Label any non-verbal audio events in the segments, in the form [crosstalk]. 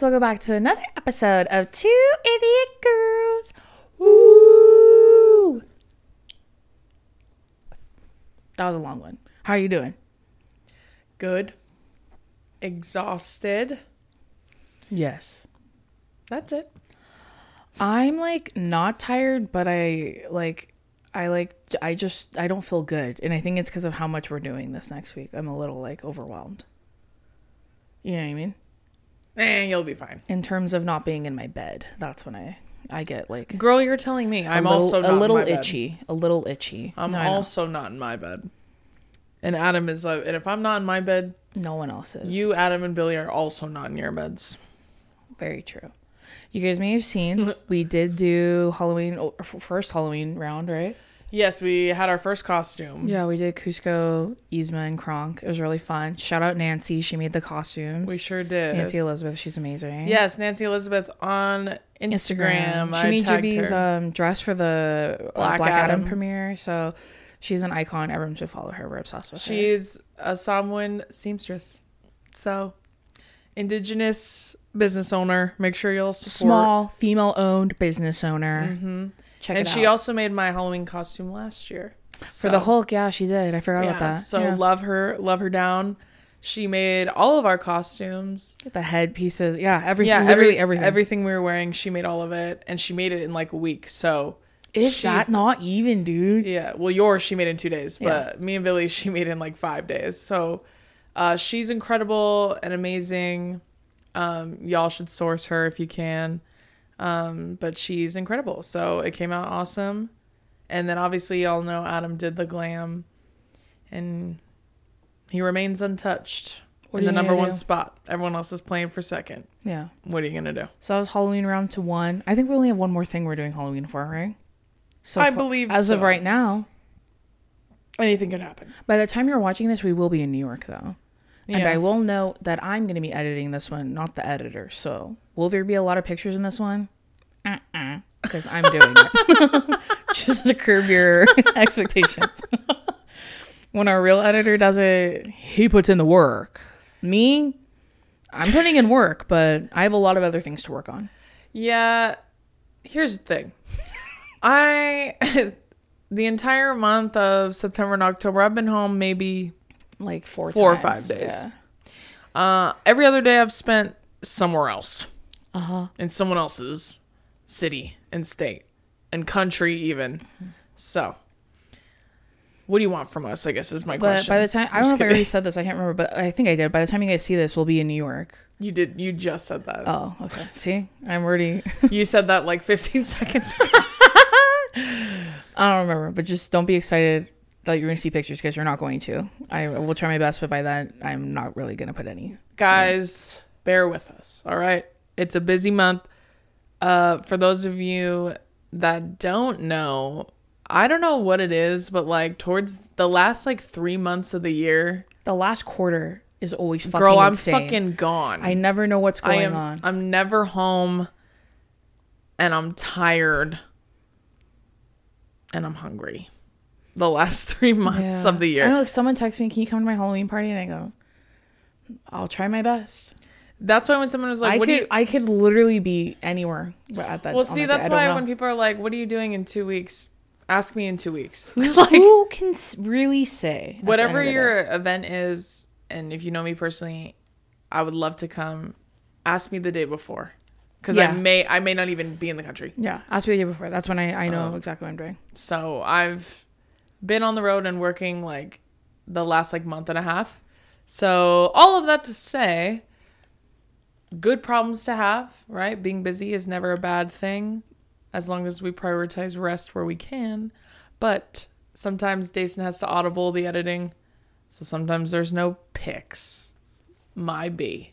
friends, welcome back to another episode of Two Idiot Girls. Woo! That was a long one. How are you doing? Good. Exhausted. Yes. That's it. I'm like not tired, but I like I like I just I don't feel good, and I think it's because of how much we're doing this next week. I'm a little like overwhelmed. You know what I mean? Eh, you'll be fine. In terms of not being in my bed, that's when I I get like Girl, you're telling me. I'm little, also not a little in my bed. itchy, a little itchy. I'm No, also not in my bed. And Adam is like, and if I'm not in my bed, no one else is. you, Adam, and Billy are also not in your beds. Very true. You guys may have seen [laughs] we did do Halloween oh, first Halloween round, right? Yes, we had our first costume. Yeah, we did Kuzco, Yzma, and Kronk. It was really fun. Shout out Nancy. She made the costumes. We sure did. Nancy Elizabeth. She's amazing. Yes, Nancy Elizabeth on Instagram. She I made her. um, dress for the Black, Black Black Adam. Adam. premiere. So she's an icon. Everyone should follow her. We're obsessed with her. She's a Samoan seamstress. So, indigenous business owner. Make sure you'll support. small female owned business owner. Mm-hmm. Check and she out. also made my Halloween costume last year. for the Hulk. Yeah, she did. I forgot yeah, about that. So Yeah. love her, love her down. She made all of our costumes. the head pieces. Yeah, everything. Yeah, every, everything. everything we were wearing, she made all of it, and she made it in like a week. So If she's- that's not even, dude. yeah, well, yours she made in two days, but Yeah. me and Billy she made in like five days. So uh, she's incredible and amazing. Um, y'all should source her if you can. Um, but she's incredible. So it came out awesome. And then obviously y'all know Adam did the glam, and he remains untouched What in the number one do? spot. Everyone else is playing for second. Yeah. What are you gonna do? So that was Halloween round to one. I think we only have one more thing we're doing Halloween for, right? So I fa- believe as of right now. Anything can happen. By the time you're watching this, we will be in New York though. And Yeah. I will note that I'm going to be editing this one, not the editor. So, will there be a lot of pictures in this one? Uh-uh. Because I'm doing it. [laughs] Just to curb your [laughs] expectations. [laughs] when our real editor does it, he puts in the work. Me, I'm putting in work, but I have a lot of other things to work on. Yeah, here's the thing. I the entire month of September and October, I've been home maybe Like four, Four or five days. yeah. uh every other day I've spent somewhere else. Uh-huh. In someone else's city and state and country even. So what do you want from us? I guess is my But question. by the time I don't know if I already said this, I can't remember, but I think I did. By the time you guys see this, we'll be in New York. you did you just said that. Oh, okay. See, I'm already. [laughs] You said that like 15 [laughs] seconds. I don't remember, but just don't be excited that you're going to see pictures because you're not going to. I will try my best, but by that, I'm not really going to put any. guys bear with us all right it's a busy month uh for those of you that don't know i don't know what it is but like towards the last like three months of the year The last quarter is always fucking girl i'm insane. fucking gone I never know what's going am on. i'm never home and i'm tired and i'm hungry the last [laughs] three months Yeah. of the year I know like, someone texts me, "Can you come to my Halloween party?" And I go, "I'll try my best." that's why when someone was like I what could, do you I could literally be anywhere at that. well see that that's why know. when people are like what are you doing in two weeks ask me in two weeks Who, [laughs] who can really say whatever end of the your event is and if you know me personally i would love to come ask me the day before because Yeah. i may i may not even be in the country yeah, ask me the day before. That's when I I know Um, exactly what I'm doing. so i've been on the road and working like the last like month and a half so all of that to say good problems to have right being busy is never a bad thing as long as we prioritize rest where we can. But sometimes Deison has to audible the editing, so sometimes there's no pics. My B.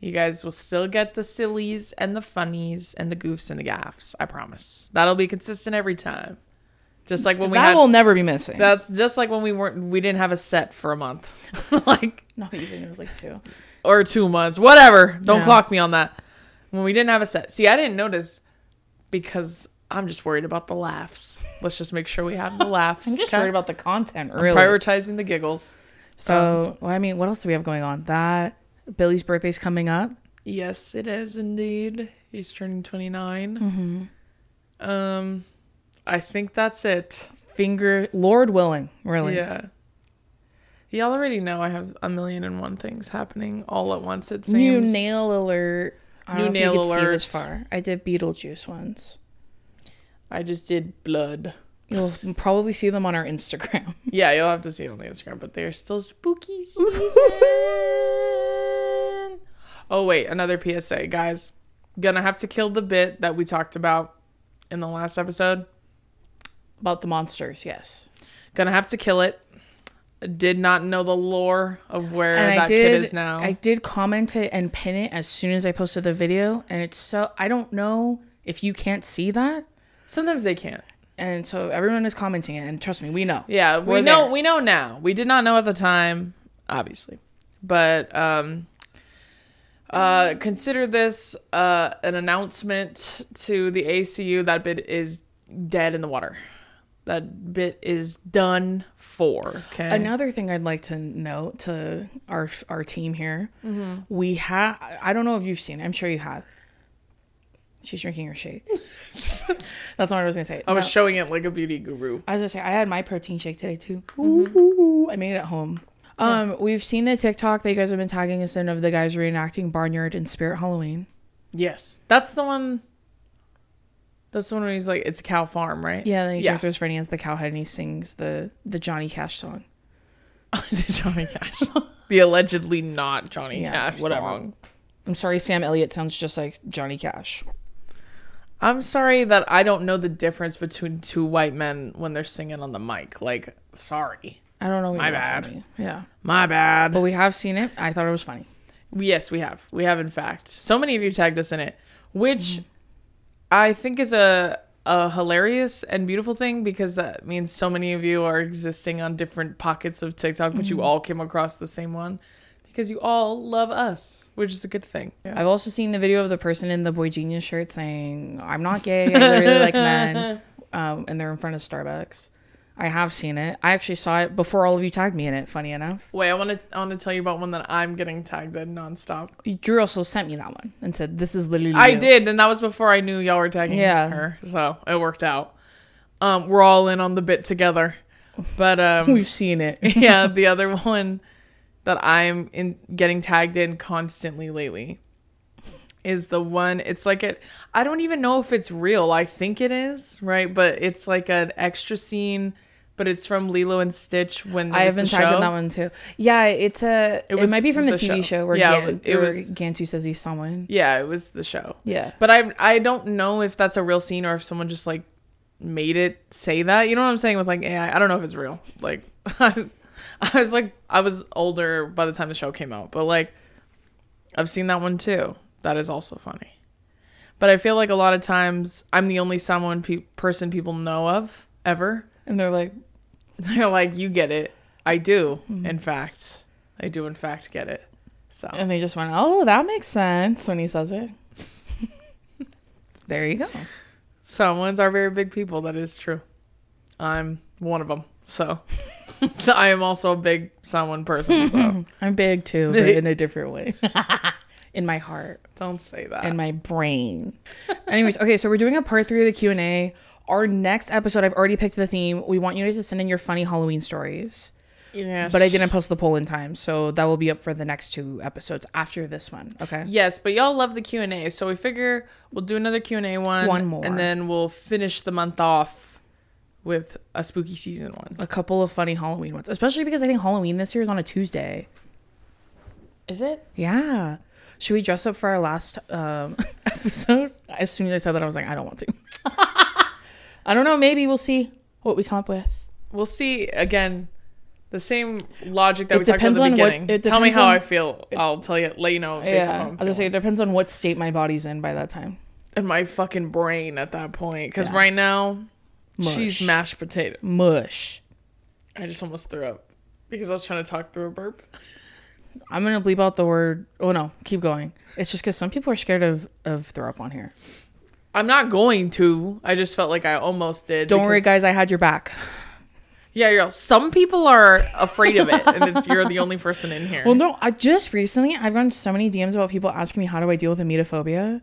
You guys will still get the sillies and the funnies and the goofs and the gaffs. I promise. That'll be consistent every time. Just like when we that had will never be missing. that's just like when we weren't we didn't have a set for a month. [laughs] like Not even. It was like two. or 2 months. Whatever. Don't Yeah. clock me on that. When we didn't have a set. See, I didn't notice because I'm just worried about the laughs. Let's just make sure we have the laughs. I'm just okay? worried about the content. I'm Really. prioritizing the giggles. so, well, I mean, what else do we have going on? That Billy's birthday's coming up. Yes, it is indeed. He's turning 29. Mm-hmm. Um I think that's it. Finger, Lord willing, really. Yeah. Y'all already know I have a million and one things happening all at once. It seems. New nail alert. I New nail you could see alert. this far. I did Beetlejuice ones. I just did blood. You'll probably see them on our Instagram. [laughs] Yeah, you'll have to see it on the Instagram, but they're still spooky [laughs] season. oh wait, another PSA, guys. Gonna have to kill the bit that we talked about in the last episode. About the monsters, yes. Gonna have to kill it. Did not know the lore of where and that did. kid is now. I did comment it and pin it as soon as I posted the video, and it's so I don't know if you can't see that, Sometimes they can't. and so everyone is commenting it, and trust me, we know. Yeah, we We're know there. we know now. We did not know at the time, obviously. But um uh consider this uh an announcement to the ACU that bit is dead in the water. That bit is done for. Okay. Another thing I'd like to note to our our team here, Mm-hmm. we have. I don't know if you've seen. it. I'm sure you have. She's drinking her shake. [laughs] That's not what I was gonna say. I was No, showing it like a beauty guru. I was gonna say I had my protein shake today too. Mm-hmm. Ooh, I made it at home. Um, we've seen the TikTok that you guys have been tagging us in of the guys reenacting Barnyard and Spirit Halloween. Yes. That's the one that's the one where he's like it's a cow farm, right? Yeah, then he Yeah. turns to his friend, he has the cowhead, and he sings the the Johnny Cash song. [laughs] the Johnny Cash. [laughs] the allegedly not Johnny Yeah, Cash whatever. song. I'm sorry, Sam Elliott sounds just like Johnny Cash. I'm sorry that I don't know the difference between two white men when they're singing on the mic. Like, sorry. I don't know. My bad. funny. Yeah, My bad. but we have seen it. I thought it was funny. yes, we have. We have, in fact. So many of you tagged us in it, which mm. I think is a, a hilarious and beautiful thing because that means so many of you are existing on different pockets of TikTok, but you all came across the same one because you all love us, which is a good thing. I've also seen the video of the person in the Boy Genius shirt saying, "I'm not gay. I literally like men," [laughs] um, and they're in front of Starbucks. I have seen it. I actually saw it before all of you tagged me in it. Funny enough, Wait, I want to I want to tell you about one that I'm getting tagged in nonstop. Drew also sent me that one and said, "This is literally." I you." did, and that was before I knew y'all were tagging Yeah. her, so it worked out. Um, we're all in on the bit together, but um, [laughs] We've seen it. [laughs] yeah, [laughs] the other one that I'm in getting tagged in constantly lately is the one. It's like it. I don't even know if it's real. I think it is right, but it's like an extra scene. But it's from Lilo and Stitch when I have been the tagged show. that one too. Yeah, it's a. It, was might be from the, the TV show, show. where, Yeah, Gan, it was- Gantu says he's Samoan. Yeah, it was the show. Yeah. But I I don't know if that's a real scene or if someone just like made it say that. You know what I'm saying with like AI? I don't know if it's real. Like [laughs] I, I was like I was older by the time the show came out, but like I've seen that one too. That is also funny. But I feel like a lot of times I'm the only Samoan pe- person people know of ever. And they're like, [laughs] They're like, "You get it." I do. Mm-hmm. In fact, I do in fact get it. So and they just went, "Oh, that makes sense" when he says it. there you go. Samoans are very big people. That is true. I'm one of them. So, [laughs] so I am also a big Samoan person. So [laughs] I'm big too, but in a different way. in my heart don't say that. In my brain. Anyways, okay, so we're doing a part three of the Q and A. Our next episode, I've already picked the theme. We want you guys to send in your funny Halloween stories, yes. but I didn't post the poll in time, so that will be up for the next two episodes after this one. Okay. Yes, but y'all love the Q and A, so we figure we'll do another Q and A one, One more. and then we'll finish the month off with a spooky season one. A couple of funny Halloween ones, especially because I think Halloween this year is on a Tuesday. Is it? Yeah. Should we dress up for our last um, [laughs] episode? As soon as I said that, I was like, I don't want to. I don't know. Maybe we'll see what we come up with. We'll see again. The same logic that It we talked about at the on what- Tell me how on- I feel. I'll tell you. Let you know Yeah, I was gonna say it depends on what state my body's in by that time. And my fucking brain at that point, because Yeah. right now, Mush. she's mashed potato. Mush. I just almost threw up because I was trying to talk through a burp. I'm gonna bleep out the word. Oh no, keep going. It's just because some people are scared of of throw up on here. I'm not going to. I just felt like I almost did. Don't worry, guys. I had your back. Yeah, you're. Some people are afraid of it, and [laughs] you're the only person in here. Well, no. I just recently I've gotten so many DMs about people asking me how do I deal with emetophobia,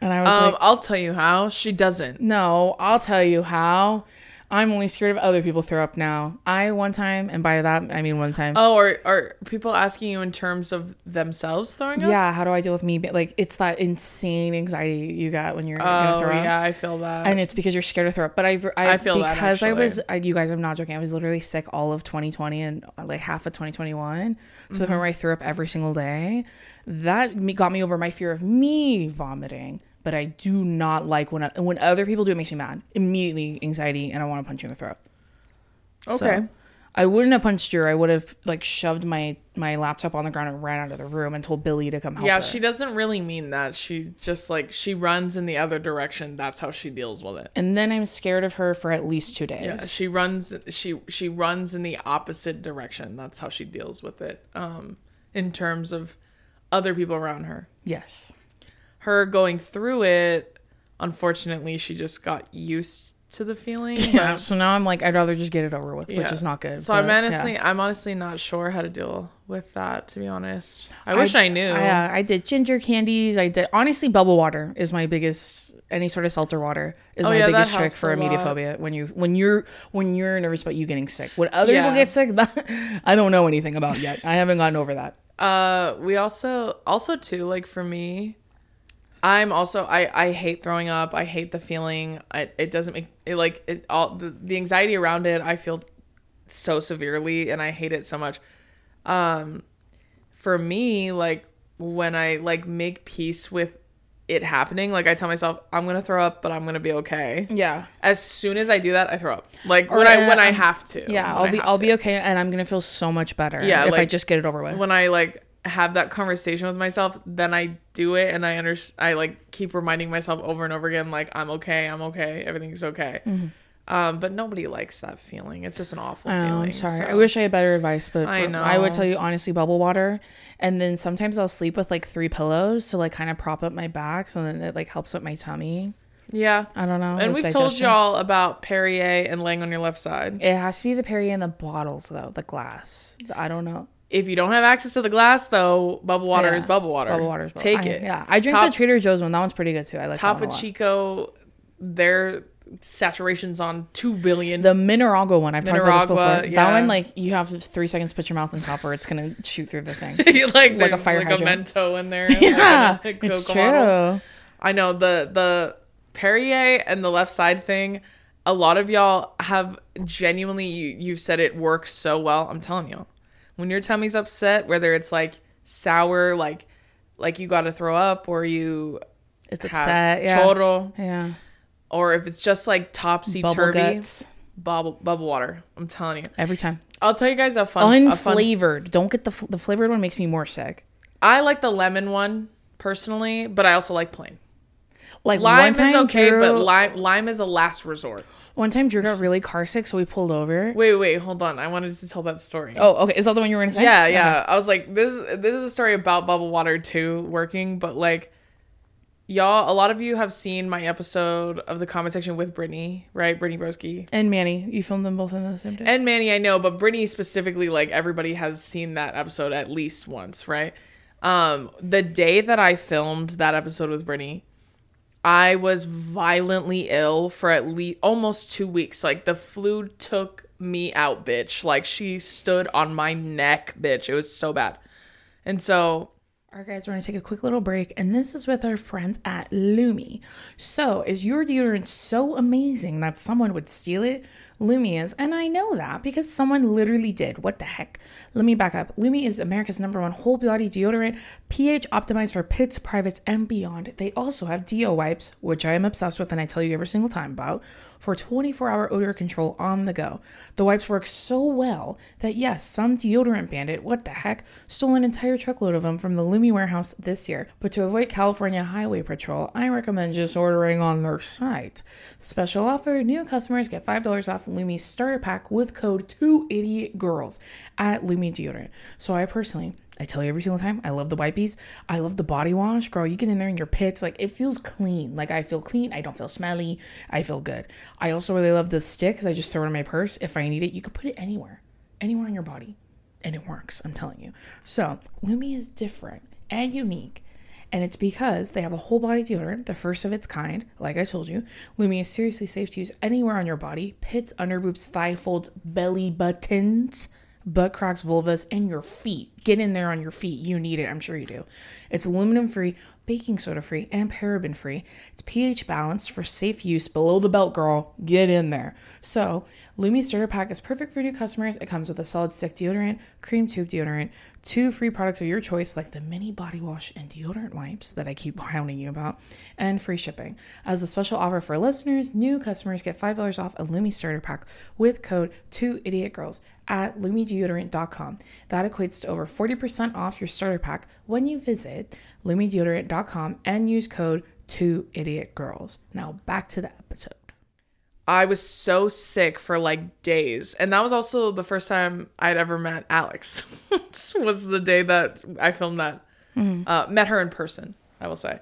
and I was um, like, I'll tell you how. She doesn't. no, I'll tell you how. I'm only scared of other people throw up now. I one time, and by that I mean one time. Oh, are are people asking you in terms of themselves throwing up? yeah, how do I deal with me? Like it's that insane anxiety you got when you're Oh, gonna throw up. yeah, I feel that. and it's because you're scared to throw up. But I've, I, I feel that, because I was. I, you guys, I'm not joking. I was literally sick all of 2020 and uh, like half of 2021 to the Mm-hmm. point where I threw up every single day. That got me over my fear of me vomiting. But I do not like when I, when other people do it makes me mad. Immediately anxiety and I want to punch you in the throat. So, Okay. I wouldn't have punched you. I would have like shoved my my laptop on the ground and ran out of the room and told Billy to come help. yeah, her. she doesn't really mean that. She just like she runs in the other direction. That's how she deals with it. And then I'm scared of her for at least two days. Yeah, she runs. She she runs in the opposite direction. That's how she deals with it. Um, in terms of other people around her. yes. Her going through it, unfortunately, she just got used to the feeling. Yeah. but- So now I'm like, I'd rather just get it over with, which is not good. So I'm honestly, yeah. I'm honestly not sure how to deal with that. To be honest, I wish I, knew. I, uh, I did ginger candies. I did honestly bubble water is my biggest. Any sort of seltzer water is Oh, my yeah, biggest trick for a lot. emetophobia. When you when you're when you're nervous about you getting sick. When other Yeah. people get sick, [laughs] that, I don't know anything about yet. I haven't gotten over that. Uh, we also also too like for me, I'm also I I hate throwing up. I hate the feeling. I, it doesn't make it like it all the, the anxiety around it. I feel so severely, and I hate it so much. Um, for me, like when I like make peace with it happening, like I tell myself I'm gonna throw up, but I'm gonna be okay. Yeah. As soon as I do that, I throw up. Like Or, when I when uh, I have to. Yeah. I'll be I'll to. be okay, and I'm gonna feel so much better. Yeah, If I just get it over with. when I like have that conversation with myself, then I do it and I under I like keep reminding myself over and over again like I'm okay, I'm okay, everything's okay. Um, but nobody likes that feeling. It's just an awful Mm-hmm. I know, feeling. I'm sorry. so- I wish I had better advice, but I for- I would tell you honestly, bubble water, and then sometimes I'll sleep with like three pillows to like kind of prop up my back, so then it like helps with my tummy. Yeah. I don't know. And we've told y'all about Perrier and laying on your left side. It has to be the Perrier in the bottles though, the glass. I don't know. If you don't have access to the glass though, bubble water Yeah. is bubble water. Bubble water is bubble- Take I- it. Yeah, I drink Top- the Trader Joe's one. That one's pretty good too. I like that Topo one a lot. Chico, their saturation's on two billion. The Mineragua one. I've talked about this before. yeah. That one, like you have three seconds to put your mouth on top, or it's gonna shoot through the thing. [laughs] like like a fire like a mento in there. [laughs] yeah, like it's true. bottle. I know the the Perrier and the left side thing. A lot of y'all have genuinely you you've said it works so well. I'm telling you, when your tummy's upset, whether it's like sour, like like you got to throw up, or you It's upset. Yeah. chorro, Yeah. or if it's just like topsy turvy, bubble bubble water. I'm telling you. every time. I'll tell you guys a fun, a fun Unflavored. Don't get the f- the flavored one. Makes me more sick. I like the lemon one personally, but I also like plain. Like Lime is okay, Drew, but lime lime is a last resort. One time Drew [laughs] got really car sick, so we pulled over. Wait, wait, hold on. I wanted to tell that story. Oh, okay. Is that the one you were gonna say? yeah, Okay. yeah. I was like, this this is a story about bubble water too working, but like y'all, a lot of you have seen my episode of the comment section with Brittany, right? Brittany Broski. And Manny, you filmed them both in the same day. And Manny, I know, but Brittany specifically, like everybody has seen that episode at least once, right? Um, the day that I filmed that episode with Brittany, I was violently ill for at least almost two weeks. Like the flu took me out, bitch. Like she stood on my neck, bitch. It was so bad. And so All right, guys, we're going to take a quick little break, and this is with our friends at Lume. So, is your deodorant so amazing that someone would steal it? Lume is, and I know that because someone literally did. What the heck? Let me back up. Lume is America's number one whole body deodorant, pH optimized for pits, privates, and beyond. They also have Deo wipes, which I am obsessed with and I tell you every single time about, for 24 hour odor control on the go. The wipes work so well that, yes, some deodorant bandit, what the heck, stole an entire truckload of them from the Lume warehouse this year. But to avoid California Highway Patrol, I recommend just ordering on their site. Special offer new customers get $5 off Lume starter pack with code 2idiotgirls at Lume Deodorant. So I personally, I tell you every single time, I love the wipies. I love the body wash. Girl, you get in there in your pits, like it feels clean. Like I feel clean. I don't feel smelly. I feel good. I also really love the stick 'cause I just throw it in my purse. If I need it, you could put it anywhere, anywhere on your body. And it works, I'm telling you. So Lume is different and unique. And it's because they have a whole body deodorant, the first of its kind. Like I told you, Lume is seriously safe to use anywhere on your body pits, underboobs, thigh folds, belly buttons, butt cracks, vulvas, and your feet. Get in there on your feet. You need it. I'm sure you do. It's aluminum free, baking soda free, and paraben free. It's pH balanced for safe use below the belt, girl. Get in there. So, Lume Starter Pack is perfect for new customers. It comes with a solid stick deodorant, cream tube deodorant, two free products of your choice, like the mini body wash and deodorant wipes that I keep [laughs] hounding you about, and free shipping. As a special offer for listeners, new customers get $5 off a Lume Starter Pack with code 2idiotgirls at lumedeodorant.com. That equates to over 40% off your starter pack when you visit lumedeodorant.com and use code 2idiotgirls. Now back to the episode. I was so sick for like days. And that was also the first time I'd ever met Alex. [laughs] was the day that I filmed that. Uh, met her in person, I will say.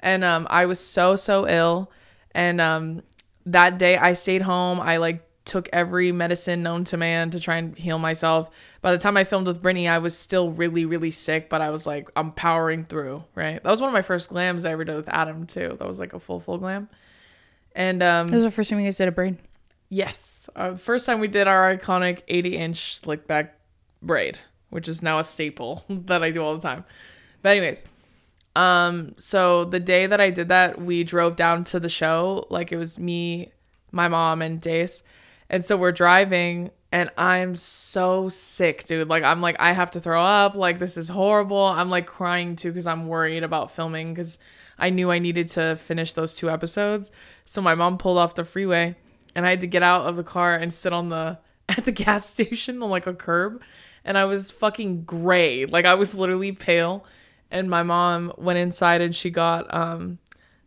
And um, I was so, so ill. And um, that day I stayed home. I like took every medicine known to man to try and heal myself. By the time I filmed with Brittany, I was still really, really sick, but I was like, I'm powering through, right? That was one of my first glams I ever did with Adam, too. That was like a full, full glam. And um, This was the first time you guys did a braid. Yes. Uh, first time we did our iconic 80 inch slick back braid, which is now a staple [laughs] that I do all the time. But, anyways, um, so the day that I did that, we drove down to the show. Like it was me, my mom, and Dace. And so we're driving, and I'm so sick, dude. Like, I'm like, I have to throw up. Like, this is horrible. I'm like crying too because I'm worried about filming because I knew I needed to finish those two episodes. So my mom pulled off the freeway and I had to get out of the car and sit on the [laughs] at the gas station on like a curb and I was fucking gray. Like I was literally pale and my mom went inside and she got um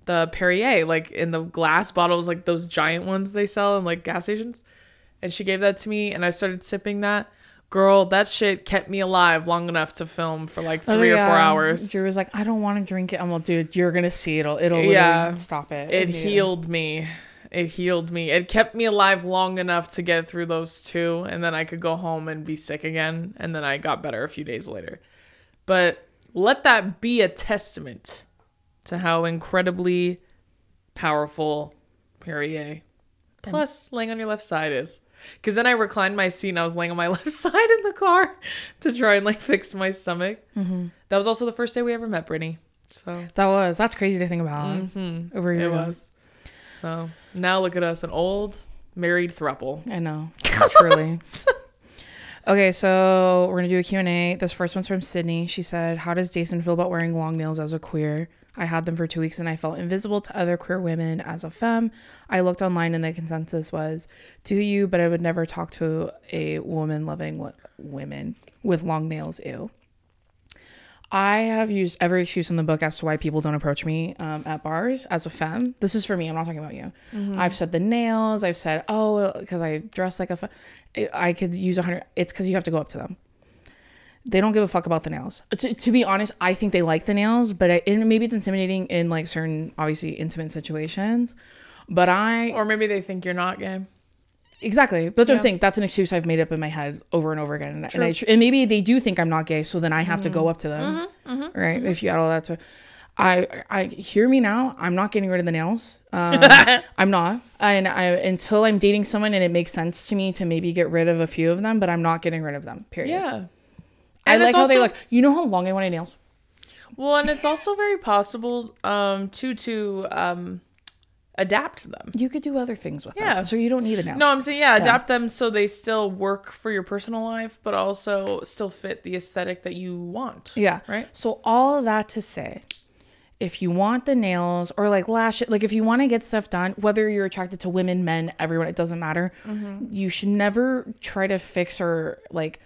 the Perrier like in the glass bottles like those giant ones they sell in like gas stations and she gave that to me and I started sipping that. Girl, that shit kept me alive long enough to film for like 3 or 4 hours. Drew was like, I don't want to drink it. I'm like, dude, you're gonna see it'll it'll Yeah. yeah. stop it. it Yeah. healed me it healed me it kept me alive long enough to get through those two and then i could go home and be sick again and then i got better a few days later but let that be a testament to how incredibly powerful perrier plus laying on your left side is because then i reclined my seat and i was laying on my [laughs] left side in the car to try and like fix my stomach mm-hmm. that was also the first day we ever met brittany so That was that's crazy to think about. Mm-hmm. Over it was. So now look at us, an old married thruple. I know, truly. [laughs] okay, so we're gonna do a Q and A. This first one's from Sydney. She said, "How does Deison feel about wearing long nails as a queer? I had them for two weeks and I felt invisible to other queer women as a femme. I looked online and the consensus was, do you? But I would never talk to a woman loving w- women with long nails. Ew." I have used every excuse in the book as to why people don't approach me um, at bars as a femme. This is for me. I'm not talking about you. I've said the nails. I've said, oh, because I dress like a femme. I could use a hundred. It's because you have to go up to them. They don't give a fuck about the nails. To, to be honest, I think they like the nails, but I, and maybe it's intimidating in like certain, obviously, intimate situations. But I Or maybe they think you're not gay. Exactly. That's what I'm saying. That's an excuse I've made up in my head over and over again. And, and, I, and maybe they do think I'm not gay, so then I have to Mm-hmm. go up to them. Right? If you add all that to I I hear me now. I'm not getting rid of the nails. Um, [laughs] I'm not. And I until I'm dating someone and it makes sense to me to maybe get rid of a few of them, but I'm not getting rid of them. Period. Yeah. I And like it's how they also- look. You know how long I want my nails? Well, and it's also very possible um to to um adapt them. You could do other things with Yeah. them, so you don't need a nail. No, I'm saying yeah, adapt them so they still work for your personal life, but also still fit the aesthetic that you want. Yeah. Right? So all of that to say, if you want the nails or like lash it, like if you want to get stuff done, whether you're attracted to women, men, everyone, it doesn't matter. Mm-hmm. You should never try to fix or like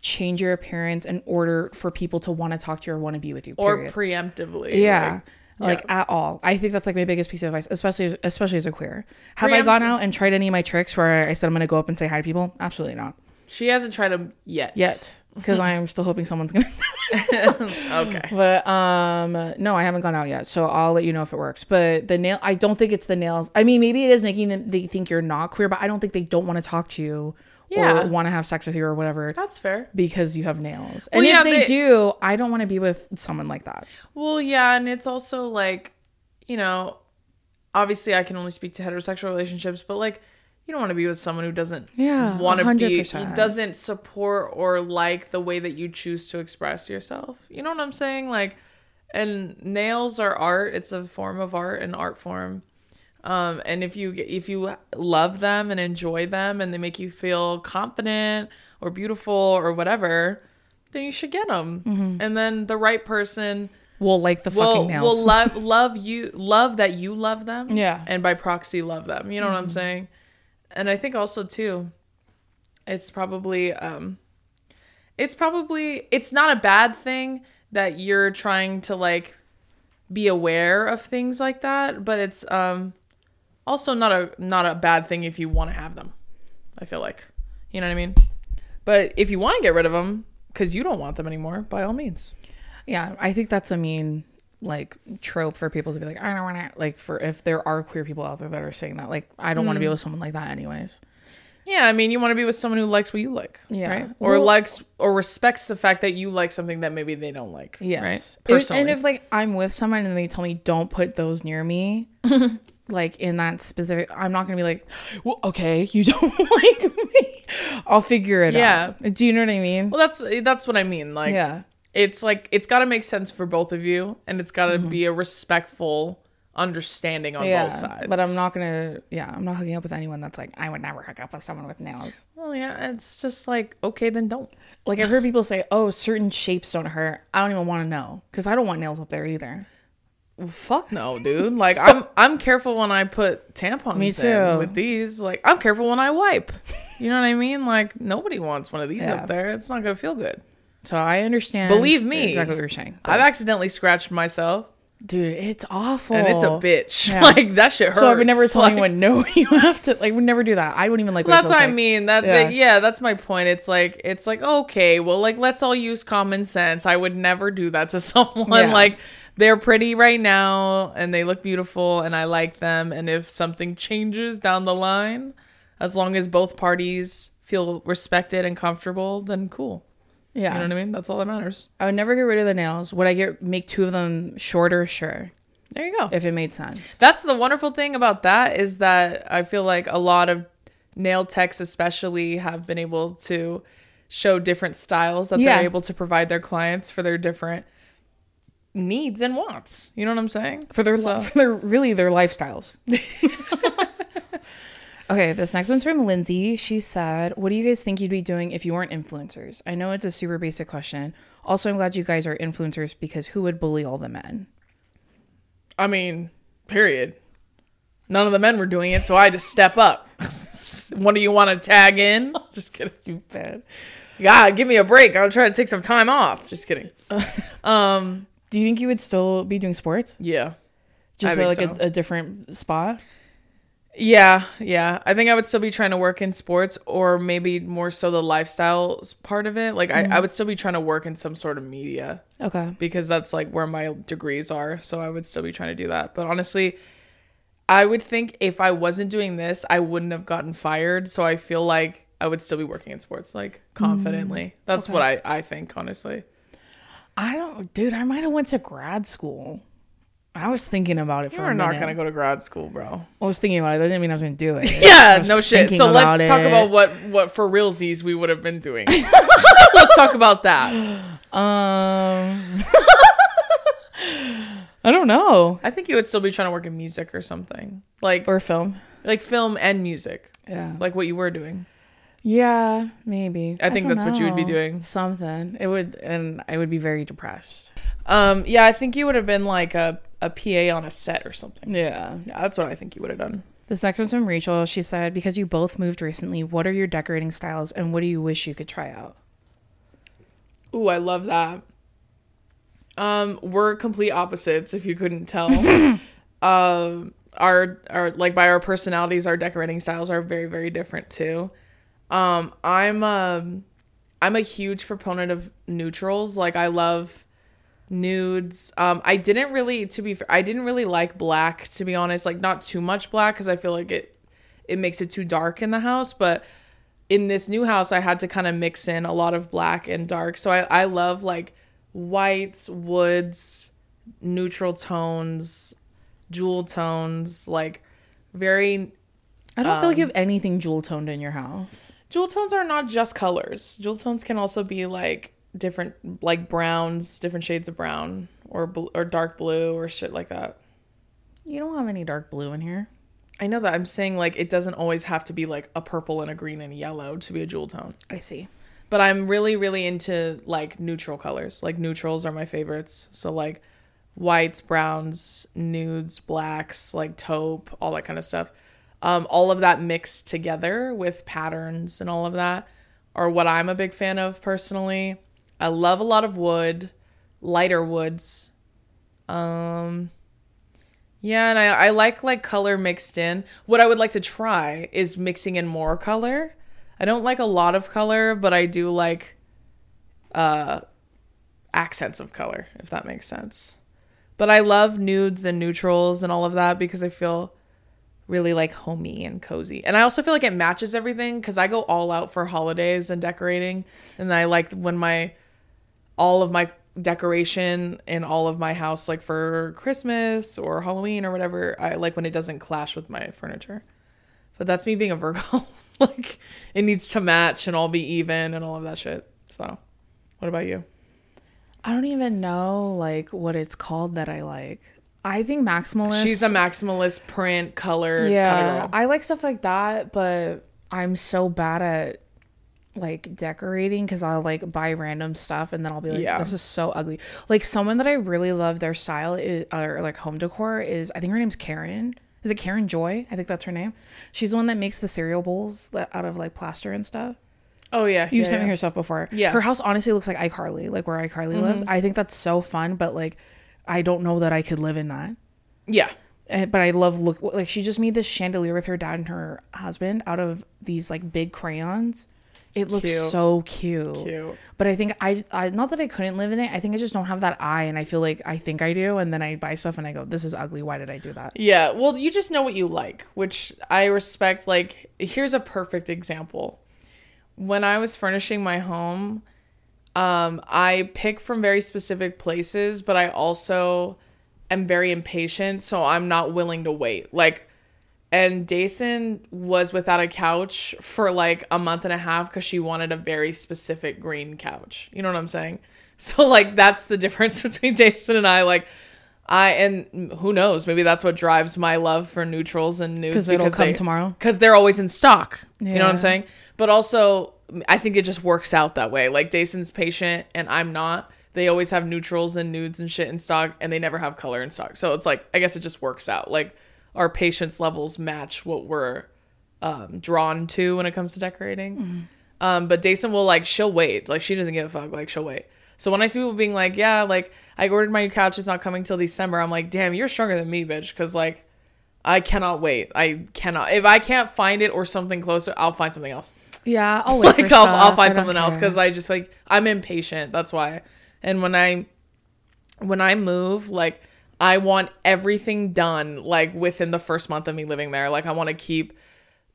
change your appearance in order for people to want to talk to you or want to be with you. Or preemptively. yeah. like- Like at all, I think that's like my biggest piece of advice, especially as, especially as a queer. Have I gone out and tried any of my tricks where I said I'm going to go up and say hi to people? Absolutely not She hasn't tried them yet. yet, because I'm still hoping someone's going [laughs] to [laughs] Okay. But um no, I haven't gone out yet, so I'll let you know if it works. But the nail, I don't think it's the nails. I mean, maybe it is making them they think you're not queer, but I don't think they don't want to talk to you Yeah. or want to have sex with you or whatever That's fair. because you have nails. Well, and yeah, if they, they- do, I don't want to be with someone like that. Well, yeah, and it's also like, you know, obviously I can only speak to heterosexual relationships, but like you don't want to be with someone who doesn't Yeah, want to be 100%. doesn't support or like the way that you choose to express yourself. You know what I'm saying? Like and nails are art. It's a form of art, an art form. Um, and if you if you love them and enjoy them and they make you feel confident or beautiful or whatever, then you should get them. Mm-hmm. And then the right person will like the will fucking nails. will [laughs] love love you love that you love them. Yeah. Mm-hmm. And by proxy love them. You know what I'm saying? And I think also too, it's probably um it's probably it's not a bad thing that you're trying to like be aware of things like that, but it's um also not a not a bad thing if you want to have them. I feel like. You know what I mean? But if you want to get rid of them cuz you don't want them anymore, by all means. yeah, I think that's a mean like trope for people to be like, I don't want to like for if there are queer people out there that are saying that, like I don't Mm. want to be with someone like that anyways. Yeah, I mean, you want to be with someone who likes what you like, Yeah. right? Or Well- likes or respects the fact that you like something that maybe they don't like, Yes. right? If- Personally, and if like I'm with someone and they tell me don't put those near me, [laughs] like in that specific, I'm not gonna be like, well, okay, you [laughs] don't like me. I'll figure it out. Yeah. out. Do you know what I mean? well, that's that's what I mean. Like, yeah. it's like it's got to make sense for both of you, and it's got to Mm-hmm. be a respectful understanding on Yeah. both sides. But I'm not gonna. Yeah, I'm not hooking up with anyone that's like, I would never hook up with someone with nails. Well, yeah, it's just like okay, then don't. Like I've heard people say, oh, certain shapes don't hurt. I don't even want to know because I don't want nails up there either. Well, fuck no, dude. [laughs] Like I'm I'm careful when I put tampons Me in too. with these. Like I'm careful when I wipe. You know what I mean? Like nobody wants one of these Yeah. up there. It's not gonna feel good. So I understand. Believe me. exactly what you're saying. I've accidentally scratched myself. Dude, it's awful. and it's a bitch. Yeah. [laughs] Like that shit hurts. So I would never tell Like, anyone no. [laughs] You have to like would never do that. I wouldn't even like. Well, that's what I mean. That Yeah. yeah. yeah, that's my point. It's like it's like okay, well, like let's all use common sense. I would never do that to someone. Yeah. Like they're pretty right now and they look beautiful and I like them. And if something changes down the line, as long as both parties feel respected and comfortable, then cool. Yeah, You know what I mean? That's all that matters. I would never get rid of the nails. Would I get make two of them shorter? Sure, There you go. if it made sense. That's the wonderful thing about that is that I feel like a lot of nail techs, especially, have been able to show different styles that Yeah. they're able to provide their clients for their different needs and wants. You know what I'm saying? for their So- for their really their lifestyles. [laughs] okay, this next one's from Lindsay. She said, "What do you guys think you'd be doing if you weren't influencers?" I know it's a super basic question. Also, I'm glad you guys are influencers because who would bully all the men? I mean, period. None of the men were doing it, so I had to step up. [laughs] One of you want to tag in? [laughs] Just kidding. Stupid. God, give me a break. I'll try to take some time off. Just kidding. Um, Do you think you would still be doing sports? yeah. Just like think a, a different spot? Yeah, yeah. I think I would still be trying to work in sports or maybe more so the lifestyle part of it. Like I, I mm-hmm. would still be trying to work in some sort of media Okay. because that's like where my degrees are. So I would still be trying to do that. But honestly, I would think if I wasn't doing this, I wouldn't have gotten fired. So I feel like I would still be working in sports like confidently. Mm, that's okay. what I, I think, honestly. I don't, dude. I might have went to grad school. I was thinking about it for You're a not minute. to go to grad school, bro. I was thinking about it. That didn't mean I was gonna do it. [laughs] Yeah, no shit. So let's talk it. about what what for realsies we would have been doing. [laughs] let's talk about that. Um. [laughs] I don't know. I think you would still be trying to work in music or something. Like Or film. like film and music. Yeah. Like what you were doing. Yeah, maybe. I think don't that's what you would be doing. Something. It would, and I would be very depressed. Um yeah, I think you would have been like a, a PA on a set or something. Yeah. Yeah, that's what I think you would have done. This next one's from Rachel. She said, "Because you both moved recently, what are your decorating styles, and what do you wish you could try out?" Ooh, I love that. Um, we're complete opposites if you couldn't tell. [laughs] um our our like by our personalities, our decorating styles are very, very different too. Um, I'm um I'm a huge proponent of neutrals. Like I love nudes. Um, I didn't really, to be fair, I didn't really like black to be honest. Like not too much black because I feel like it it makes it too dark in the house. But in this new house, I had to kind of mix in a lot of black and dark. So I I love like whites, woods, neutral tones, jewel tones, like very I don't feel like you have anything jewel toned in your house. Jewel tones are not just colors. Jewel tones can also be like different, like browns, different shades of brown, or bl- or dark blue, or shit like that. You don't have any dark blue in here. I know that I'm saying like it doesn't always have to be like a purple and a green and a yellow to be a jewel tone. I see. But I'm really, really into like neutral colors. Like neutrals are my favorites. So like whites, browns, nudes, blacks, like taupe, all that kind of stuff. Um, all of that mixed together with patterns and all of that are what I'm a big fan of personally. I love a lot of wood, lighter woods. Um, yeah, and I, I like like color mixed in. What I would like to try is mixing in more color. I don't like a lot of color, but I do like uh accents of color, if that makes sense. But I love nudes and neutrals and all of that because I feel really like homey and cozy. And I also feel like it matches everything cuz I go all out for holidays and decorating and I like when my all of my decoration in all of my house like for Christmas or Halloween or whatever, I like when it doesn't clash with my furniture. But that's me being a Virgo. [laughs] like it needs to match and all be even and all of that shit. So, what about you? I don't even know like what it's called that I like. I think maximalist. She's a maximalist print color yeah. I like stuff like that, but I'm so bad at like decorating because I'll like buy random stuff and then I'll be like, Yeah. this is so ugly. Like someone that I really love their style is, or like home decor is I think her name's Karen. Is it Karen Joy? I think that's her name. She's the one that makes the cereal bowls that, out of like plaster and stuff. Oh yeah, You've yeah, sent me her stuff before. Yeah. Her house honestly looks like iCarly, like where iCarly mm-hmm. lived. I think that's so fun, but like I don't know that I could live in that. Yeah, Eh, But I love look like she just made this chandelier with her dad and her husband out of these like big crayons. It looks Cute. so cute. Cute. But I think I, I not that I couldn't live in it. I think I just don't have that eye, and I feel like I think I do, and then I buy stuff and I go, "This is ugly. Why did I do that?" Yeah, well, you just know what you like, which I respect. Like, here's a perfect example. When I was furnishing my home, um, I pick from very specific places, but I also am very impatient, so I'm not willing to wait. Like, and Deison was without a couch for like a month and a half because she wanted a very specific green couch. You know what I'm saying? [laughs] So like that's the difference [laughs] between Deison and I. Like I and who knows, maybe that's what drives my love for neutrals and nudes 'Cause it'll come they, tomorrow. Because they're always in stock. You know what I'm saying? But also, I think it just works out that way. Like Deison's patient and I'm not. They always have neutrals and nudes and shit in stock, and they never have color in stock. So it's like I guess it just works out. Like our patience levels match what we're um, drawn to when it comes to decorating. Um, but Deison will like she'll wait. Like she doesn't give a fuck. Like she'll wait. So when I see people being like, yeah, like I ordered my new couch, it's not coming till December. I'm like, damn, you're stronger than me, bitch. Because like I cannot wait. I cannot. If I can't find it or something closer, I'll find something else. Yeah, [laughs] I'll wait. Like I'll, I'll find something else because I just like I'm impatient. That's why. And when I when I move, like I want everything done like within the first month of me living there. Like I want to keep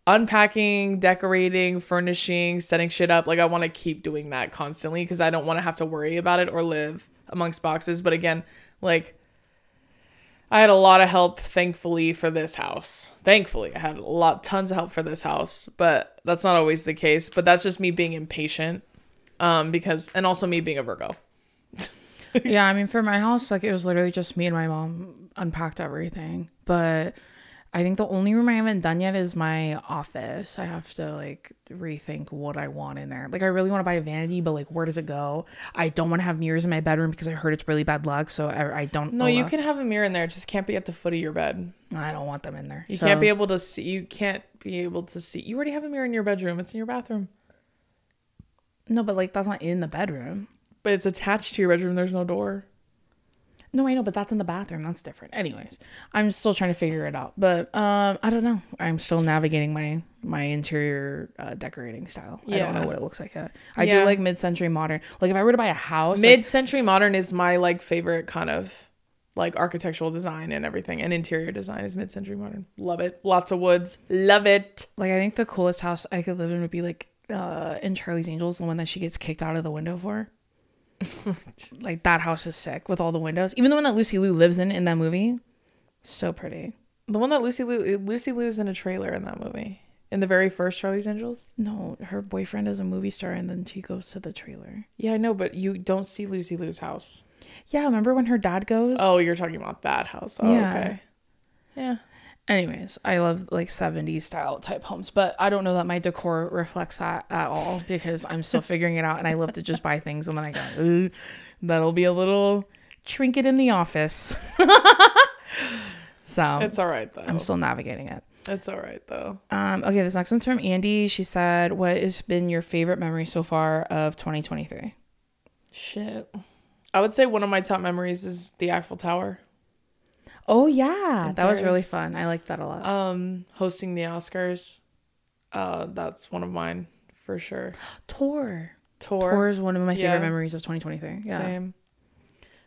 unpacking, decorating, furnishing, setting shit up. Like I want to keep doing that constantly because I don't want to have to worry about it or live amongst boxes. But again, like I had a lot of help thankfully for this house. Thankfully, I had a lot tons of help for this house, but that's not always the case, but that's just me being impatient. Um because and also me being a Virgo. [laughs] yeah, I mean, for my house, like it was literally just me and my mom unpacked everything. But I think the only room I haven't done yet is my office. I have to like rethink what I want in there. Like, I really want to buy a vanity, but like, where does it go? I don't want to have mirrors in my bedroom because I heard it's really bad luck. So I, I don't. No, you can have a mirror in there. It just can't be at the foot of your bed. I don't want them in there. You So- can't be able to see. You can't be able to see. You already have a mirror in your bedroom. It's in your bathroom, No, but like that's not in the bedroom. but it's attached to your bedroom. There's no door. No, I know, but that's in the bathroom. That's different. Anyways, I'm still trying to figure it out. But um, I don't know. I'm still navigating my my interior uh, decorating style. I don't know what it looks like yet. I Yeah. do like mid-century modern. Like if I were to buy a house, Mid-century modern is my like favorite kind of like architectural design and everything, and interior design is mid-century modern. Love it. Lots of woods. Love it. like I think the coolest house I could live in would be like uh in Charlie's Angels, the one that she gets kicked out of the window for. [laughs] like that house is sick with all the windows. Even the one that Lucy Liu lives in in that movie, so pretty. The one that Lucy Liu Lucy Liu is in a trailer in that movie. In the very first Charlie's Angels. No, her boyfriend is a movie star, and then she goes to the trailer. Yeah, I know, but you don't see Lucy Liu's house. Yeah, remember when her dad goes? Oh, you're talking about that house. Oh, Yeah. okay. Yeah. Anyways, I love like 70s style type homes, but I don't know that my decor reflects that at all because I'm still figuring it out and I love to just buy things and then I go, that'll be a little trinket in the office. [laughs] so It's all right though. I'm still navigating it. It's all right though. Um, okay, this next one's from Andy. She said, What has been your favorite memory so far of 2023? Shit. I would say one of my top memories is the Eiffel Tower. Oh, yeah. That was really fun. I liked that a lot. Um, hosting the Oscars. Uh, that's one of mine for sure. Tour. Tour. Tour is one of my favorite Yeah. memories of 2023. Yeah. Same.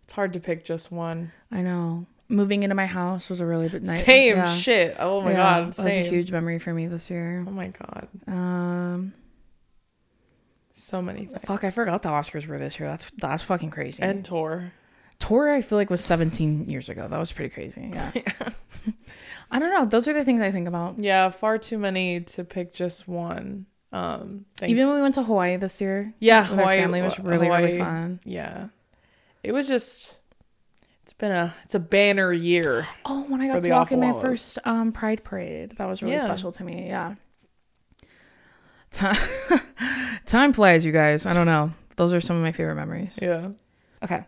It's hard to pick just one. I know. Moving into my house was a really big night. Same yeah. shit. Oh my Yeah, god. That was a huge memory for me this year. Oh my god. Um, So many things. fuck, I forgot the Oscars were this year. That's that's fucking crazy. And tour. Tour, I feel like was 17 years ago. That was pretty crazy. Yeah. [laughs] I don't know. Those are the things I think about. Yeah, far too many to pick just one. Um, Even when we went to Hawaii this year, yeah, Hawaii our family was Hawaii- really really fun. Yeah, it was just. It's been a it's a banner year. Oh, when I got to walk in my first um Pride parade, that was really Yeah. special to me. Yeah. Time, [laughs] time flies, you guys. I don't know. Those are some of my favorite memories. Yeah. Okay.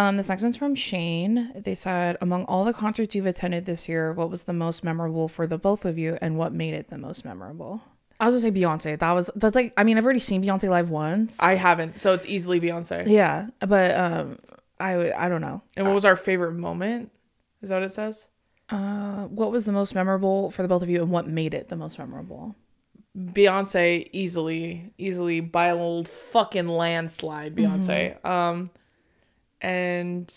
Um, this next one's from Shane. They said, among all the concerts you've attended this year, what was the most memorable for the both of you, and what made it the most memorable? I was gonna say Beyonce. That was that's like I mean I've already seen Beyonce live once. I haven't, so it's easily Beyonce. yeah, but um, I would- I don't know. And what was our favorite moment? Is that what it says? Uh, what was the most memorable for the both of you, and what made it the most memorable? Beyonce easily, easily by a little fucking landslide. Beyonce. Um, and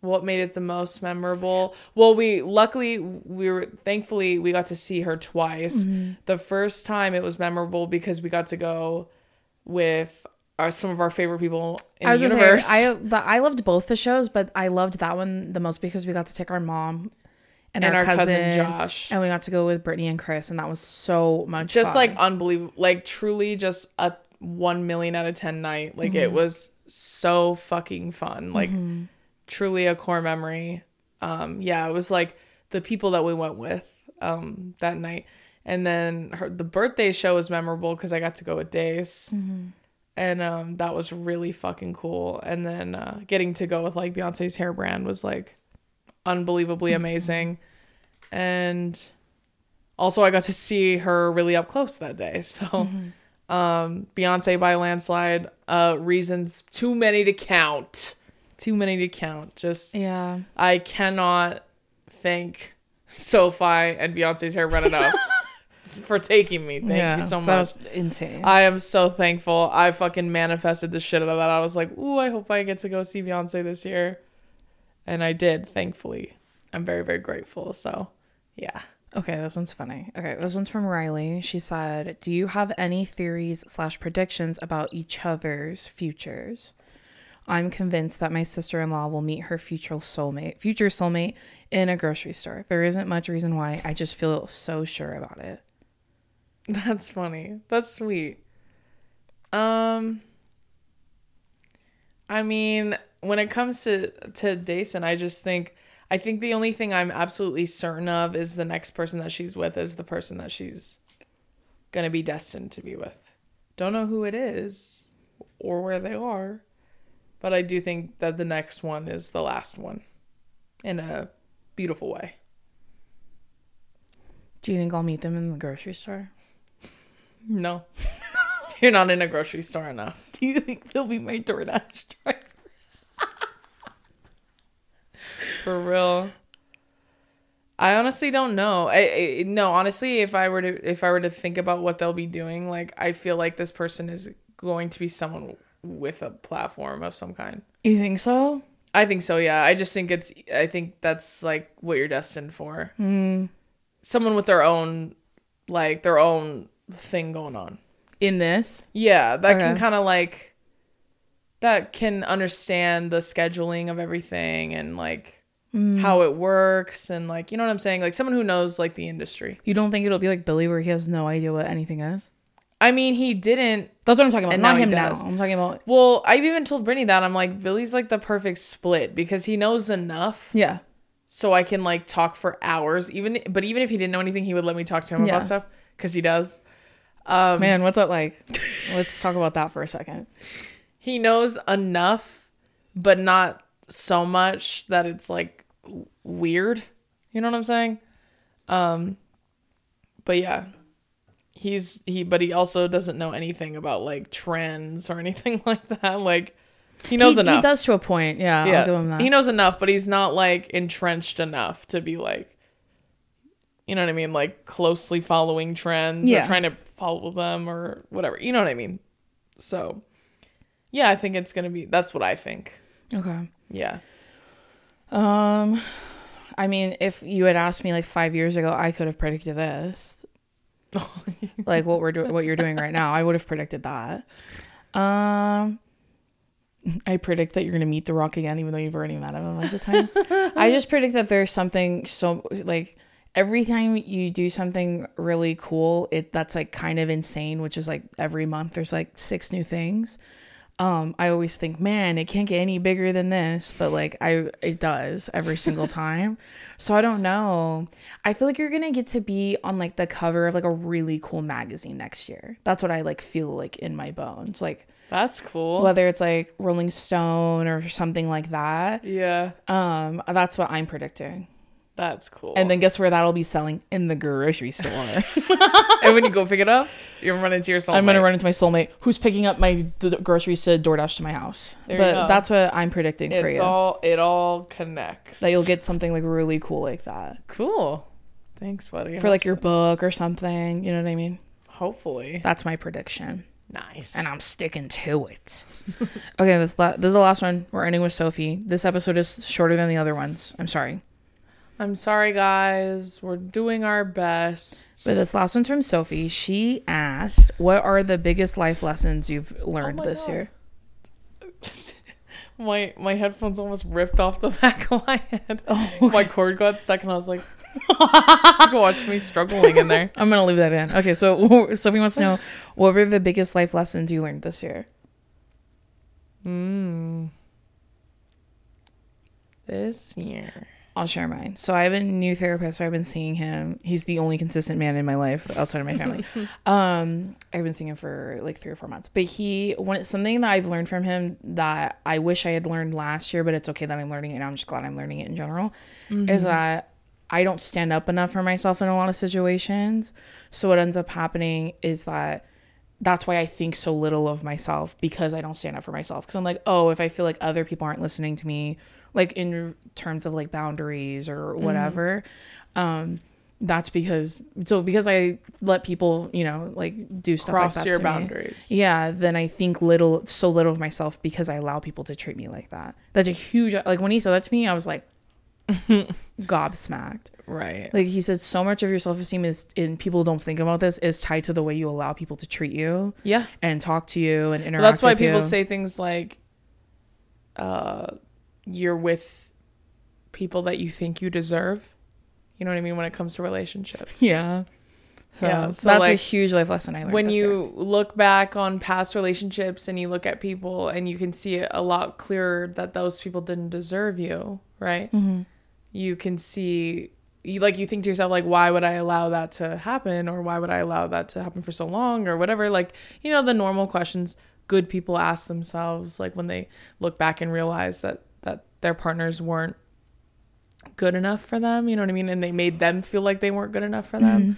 what made it the most memorable? Well, we luckily we were thankfully we got to see her twice. Mm-hmm. The first time it was memorable because we got to go with our, some of our favorite people in I was the universe. say I the, I loved both the shows, but I loved that one the most because we got to take our mom and, and our, cousin, Josh. and we got to go with Brittany and Chris, and that was so much just fun. like unbelievable like truly just a 1 million out of 10 night like it mm-hmm. was so fucking fun. Like truly a core memory. Um yeah it was like the people that we went with um that night. And then her the birthday show was memorable because i got to go with days and um that was really fucking cool. And then uh getting to go with like beyonce's hair brand was like unbelievably amazing. And also I got to see her really up close that day. [laughs] So um Beyonce by landslide, uh reasons too many to count. Too many to count. Just yeah. I cannot thank SoFi and Beyonce's hair brand enough [laughs] for taking me. Thank yeah, you so That much. was insane. I am so thankful. I fucking manifested the shit out of that. I was like, ooh, I hope I get to go see Beyonce this year. And I did, thankfully. I'm very, very grateful. So yeah. Okay, this one's funny. Okay, this one's from Riley. She said, "Do you have any theories slash predictions about each other's futures?" I'm convinced that my sister-in-law will meet her future soulmate, future soulmate, in a grocery store. There isn't much reason why. I just feel so sure about it. [laughs] That's funny. That's sweet. Um I mean, when it comes to to Deison, I just think I think the only thing I'm absolutely certain of is the next person that she's with is the person that she's gonna be destined to be with. Don't know who it is or where they are, but I do think that the next one is the last one in a beautiful way. Do you think I'll meet them in the grocery store? No. [laughs] You're not in a grocery store enough. Do you think they'll be my DoorDash driver? For real. I honestly don't know. I, I no, honestly, if I were to if I were to think about what they'll be doing, like I feel like this person is going to be someone with a platform of some kind. You think so? I think so, yeah. I just think it's I think that's like what you're destined for. Mm. Someone with their own like their own thing going on. In this? Yeah, that can kind of like that can understand the scheduling of everything and like Mm. how it works and like you know what I'm saying? Like someone who knows like the industry. You don't think it'll be like Billy where he has no idea what anything is? I mean, he didn't. That's what I'm talking about. Not him now. does. I'm talking about Well, I've even told Brittany that I'm like Billy's like the perfect split because he knows enough yeah. so I can like talk for hours. Even but even if he didn't know anything, he would let me talk to him Yeah. about stuff because he does. Um, Man, what's that like? [laughs] Let's talk about that for a second. he knows enough, but not so much that it's like weird. You know what I'm saying? Um, but yeah, he's he, but he also doesn't know anything about like trends or [laughs] anything like that. Like he knows he, enough. He does to a point. Yeah, yeah, I'll give him that. he knows enough, but he's not like entrenched enough to be like, you know what I mean? Like closely following trends Yeah. or trying to follow them or whatever. You know what I mean? So, yeah, I think it's gonna be. That's what I think. okay. Yeah. Um, I mean, if you had asked me like five years ago, I could have predicted this. [laughs] like what we're doing, what you're doing right now, I would have predicted that. Um, I predict that you're gonna meet The Rock again, even though you've already met him a bunch of times. I just predict that there's something so like every time you do something really cool, it that's like kind of insane, which is like every month there's like six new things. Um, I always think, man, it can't get any bigger than this, but like I it does every single [laughs] time. So I don't know. I feel like you're gonna get to be on like the cover of like a really cool magazine next year. That's what I like feel like in my bones. Like That's cool. whether it's like Rolling Stone or something like that. yeah, Um, that's what I'm predicting. That's cool. And then guess where that'll be selling in the grocery store. [laughs] and when you go pick it up, you're running into your soulmate. I'm gonna run into my soulmate who's picking up my d- groceries to DoorDash to my house. There you but that's what I'm predicting for It's you. all it all connects. that you'll get something like really cool like that cool. Thanks, buddy. For like your so. book or something. You know what I mean? Hopefully. That's my prediction, Nice. and I'm sticking to it. [laughs] okay, this la- this is the last one. We're ending with Sophie. This episode is shorter than the other ones. I'm sorry, I'm sorry, guys. We're doing our best. but this last one's from Sophie. She asked, "What are the biggest life lessons you've learned my this God. year?" [laughs] My my headphones almost ripped off the [laughs] back of my head. Oh, My cord got stuck, and I was like, you [laughs] can watch me struggling in there. I'm gonna leave that in. Okay, so Sophie wants to know what were the biggest life lessons you learned this year. Mm. This year. I'll share mine. So I have a new therapist. I've been seeing him. He's the only consistent man in my life outside of my family. [laughs] um, I've been seeing him for like three or four months. But he, something that I've learned from him that I wish I had learned last year, but it's okay that I'm learning it. And I'm just glad I'm learning it in general. Is that I don't stand up enough for myself in a lot of situations. So what ends up happening is that that's why I think so little of myself because I don't stand up for myself. Because I'm like, oh, if I feel like other people aren't listening to me, like in terms of like boundaries or whatever, um, that's because so because I let people, you know, like do stuff Cross like that your to me, boundaries. yeah, then I think little, so little of myself because I allow people to treat me like that. That's a huge like when he said that to me, I was like [laughs] gobsmacked. Right. Like he said, so much of your self esteem is, in people don't think about this, is tied to the way you allow people to treat you yeah. and talk to you and interact. Well, that's why people you. say things like, uh, you're with people that you think you deserve. You know what I mean when it comes to relationships. yeah. So, Yeah, so, that's a huge life lesson I learned. when this year. you look back on past relationships and you look at people and you can see it a lot clearer that those people didn't deserve you, right? Mm-hmm. You can see you like you think to yourself like why would I allow that to happen or why would I allow that to happen for so long or whatever like you know the normal questions good people ask themselves like when they look back and realize that that their partners weren't good enough for them, you know what I mean? And they made them feel like they weren't good enough for them Mm-hmm.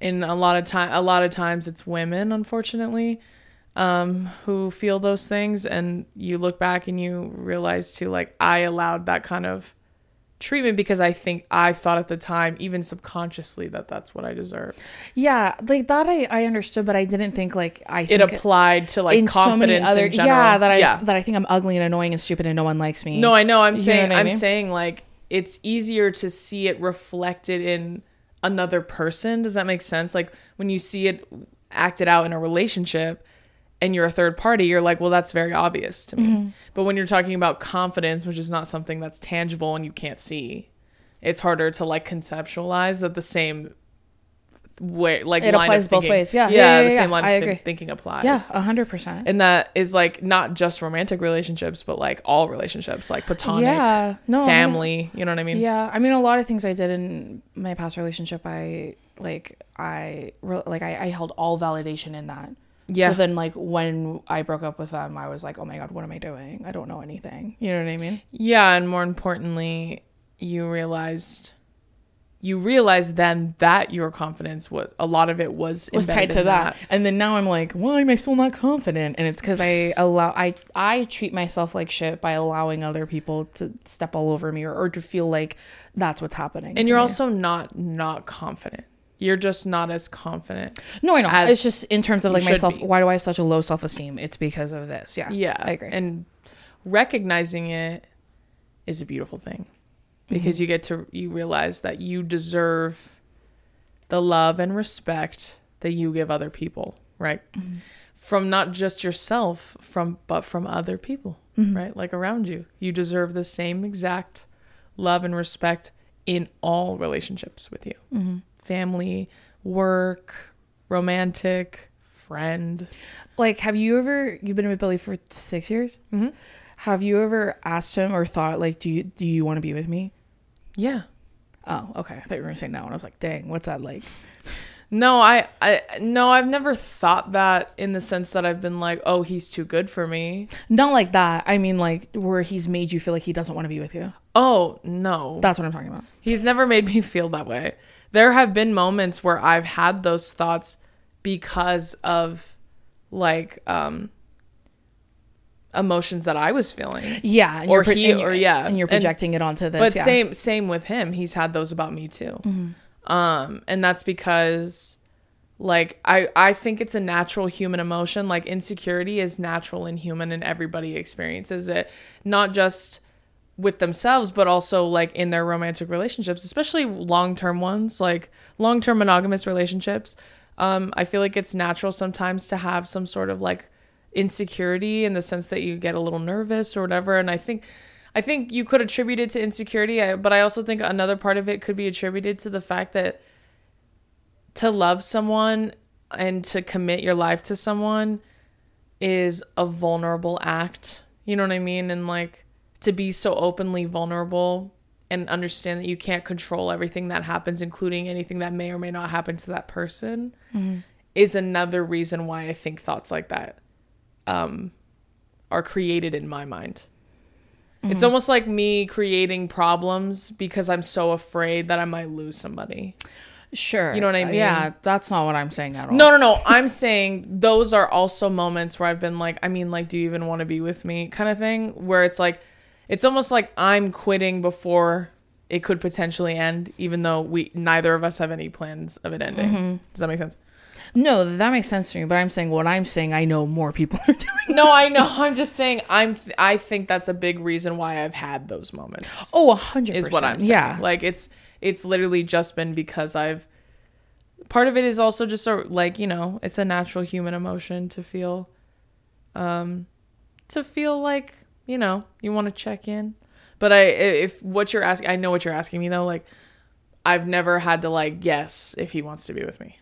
and a lot of time a lot of times it's women unfortunately um who feel those things and you look back and you realize too like i allowed that kind of treatment because i think i thought at the time even subconsciously that that's what i deserve. yeah, like that I, I understood, but I didn't think like I it think applied to like in so many other in general yeah that I yeah that I think I'm ugly and annoying and stupid and no one likes me. no i know i'm You know saying what I i'm mean? saying like it's easier to see it reflected in another person does that make sense like when you see it acted out in a relationship and you're a third party you're like well that's very obvious to me Mm-hmm. but when you're talking about confidence which is not something that's tangible and you can't see it's harder to like conceptualize that the same way like It line of applies both ways. Yeah. yeah, Yeah, yeah, the yeah, same line I of agree. thinking applies yeah, a hundred percent. and that is like not just romantic relationships but like all relationships like platonic Yeah, no, family you know what i mean Yeah, I mean, a lot of things I did in my past relationship, I like, I like, I, I held all validation in that. Yeah. So then, like, when I broke up with them, I was like, oh my god, what am I doing? I don't know anything. You know what I mean? Yeah, and more importantly, you realized you realized then that your confidence was a lot of it was was tied to in that. And then now I'm like, why am I still not confident? And it's because I allow I I treat myself like shit by allowing other people to step all over me or, or to feel like that's what's happening. And you're me. also not not confident. You're just not as confident. no, I know. it's just in terms of like myself. be. Why do I have such a low self esteem? It's because of this. Yeah. Yeah, I agree. And recognizing it is a beautiful thing because Mm-hmm. you get to you realize that you deserve the love and respect that you give other people, right? Mm-hmm. From not just yourself, from but from other people, Mm-hmm. right? Like around you. You deserve the same exact love and respect in all relationships with you. Family, work, romantic, friend. like, have you ever? You've been with Billy for six years. Mm-hmm. Have you ever asked him or thought like, do you do you want to be with me? Yeah. Oh, okay. I thought you were gonna say no, and I was like, dang, what's that like? No, I, I, no, I've never thought that in the sense that I've been like, oh, he's too good for me. Not like that. I mean, like where he's made you feel like he doesn't want to be with you. Oh no, That's what I'm talking about. he's never made me feel that way. There have been moments where I've had those thoughts because of like um emotions that I was feeling. Yeah, and Or you're pro- he- and or yeah. and you're And- projecting it onto this. but yeah. same same with him he's had those about me too um and that's because like i i think it's a natural human emotion like insecurity is natural and human and everybody experiences it not just with themselves but also like in their romantic relationships especially long-term ones like long-term monogamous relationships. Um i feel like it's natural sometimes to have some sort of like insecurity in the sense that you get a little nervous or whatever and i think i think you could attribute it to insecurity but i also think another part of it could be attributed to the fact that to love someone and to commit your life to someone is a vulnerable act you know what i mean? And like to be so openly vulnerable and understand that you can't control everything that happens including anything that may or may not happen to that person is another reason why i think thoughts like that um, are created in my mind. It's almost like me creating problems because I'm so afraid that I might lose somebody. sure, You know what I Uh, mean? Yeah, that's not what I'm saying at all. No, no, no. I'm saying those are also moments where I've been like, I mean, like, do you even want to be with me kind of thing? Where it's like, it's almost like I'm quitting before it could potentially end, even though we neither of us have any plans of it ending. Does that make sense? no, that makes sense to me. But I'm saying what I'm saying. I know more people are [laughs] doing. No, I know. [laughs] I'm just saying. I'm. Th- I think that's a big reason why I've had those moments. Oh, a hundred is what I'm saying. Yeah, Like it's it's literally just been because I've part of it is also just a, like, you know, it's a natural human emotion to feel um to feel like, you know, you want to check in. But I if what you're asking I know what you're asking me though, like I've never had to like guess if he wants to be with me.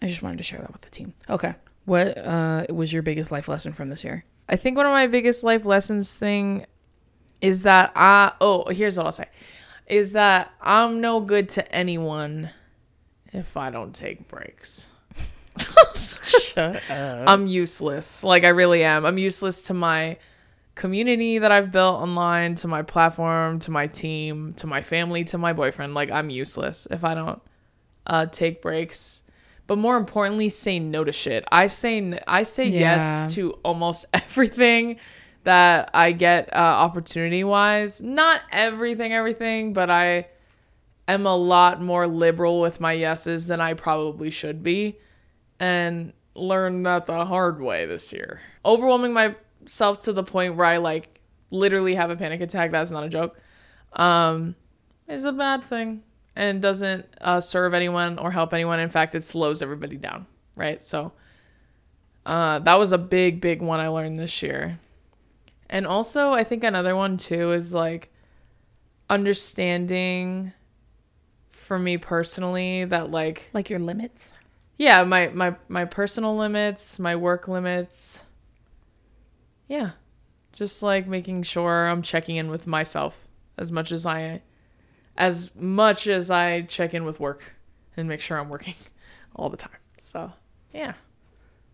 I just wanted to share that with the team. Okay. What uh, was your biggest life lesson from this year? I think one of my biggest life lessons thing is that I oh here's what I'll say is that I'm no good to anyone if I don't take breaks. [laughs] Shut up. I'm useless. Like I really am. I'm useless to my community that I've built online, to my platform, to my team, to my family, to my boyfriend. Like I'm useless if I don't uh, take breaks. But more importantly, say no to shit. I say I say Yeah. yes to almost [laughs] everything that I get uh, opportunity wise. Not everything, everything, but I am a lot more liberal with my yeses than I probably should be and learned that the hard way this year. Overwhelming myself to the point where I like literally have a panic attack. That's not a joke. Um, is a bad thing and doesn't uh, serve anyone or help anyone. In fact, it slows everybody down. Right. So uh, that was a big, big one I learned this year. And also, I think another one too is like understanding for me personally that like like your limits. Yeah my my my personal limits my work limits. Yeah just like making sure i'm checking in with myself as much as i as much as i check in with work and make sure i'm working [laughs] all the time. So yeah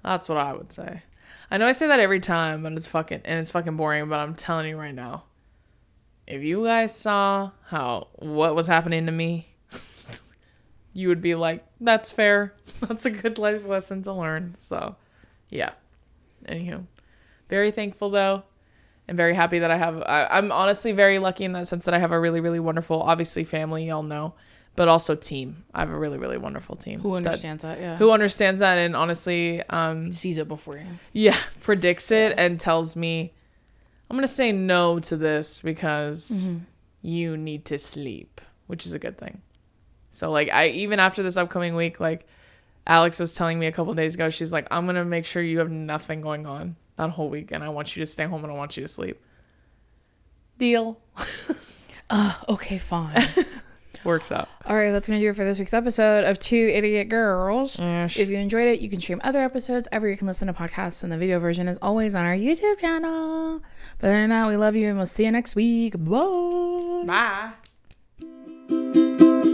that's what i would say. I know i say that every time and it's fucking and it's fucking boring but i'm telling you right now. If you guys saw how what was happening to me you would be like, that's fair. [laughs] That's a good life lesson to learn. So, yeah. Anywho, very thankful though, and very happy that I have. I, I'm honestly very lucky in that sense that I have a really, really wonderful, obviously family, y'all know, but also team. I have a really, really wonderful team Who understands that? Yeah. who understands that, and honestly, um, sees it beforehand? yeah, [laughs] predicts it and tells me, I'm gonna say no to this because you need to sleep, which is a good thing. So like I even after this upcoming week, like Alex was telling me a couple days ago, she's like, I'm gonna make sure you have nothing going on that whole week, and I want you to stay home and I want you to sleep. Deal [laughs] Uh, okay, fine. [laughs] works out. All right, that's going to do it for this week's episode of Two Idiot Girls. Yes. If you enjoyed it, you can stream other episodes ever you can listen to podcasts, and the video version is always on our YouTube channel. But other than that, we love you and we'll see you next week. Bye. Bye.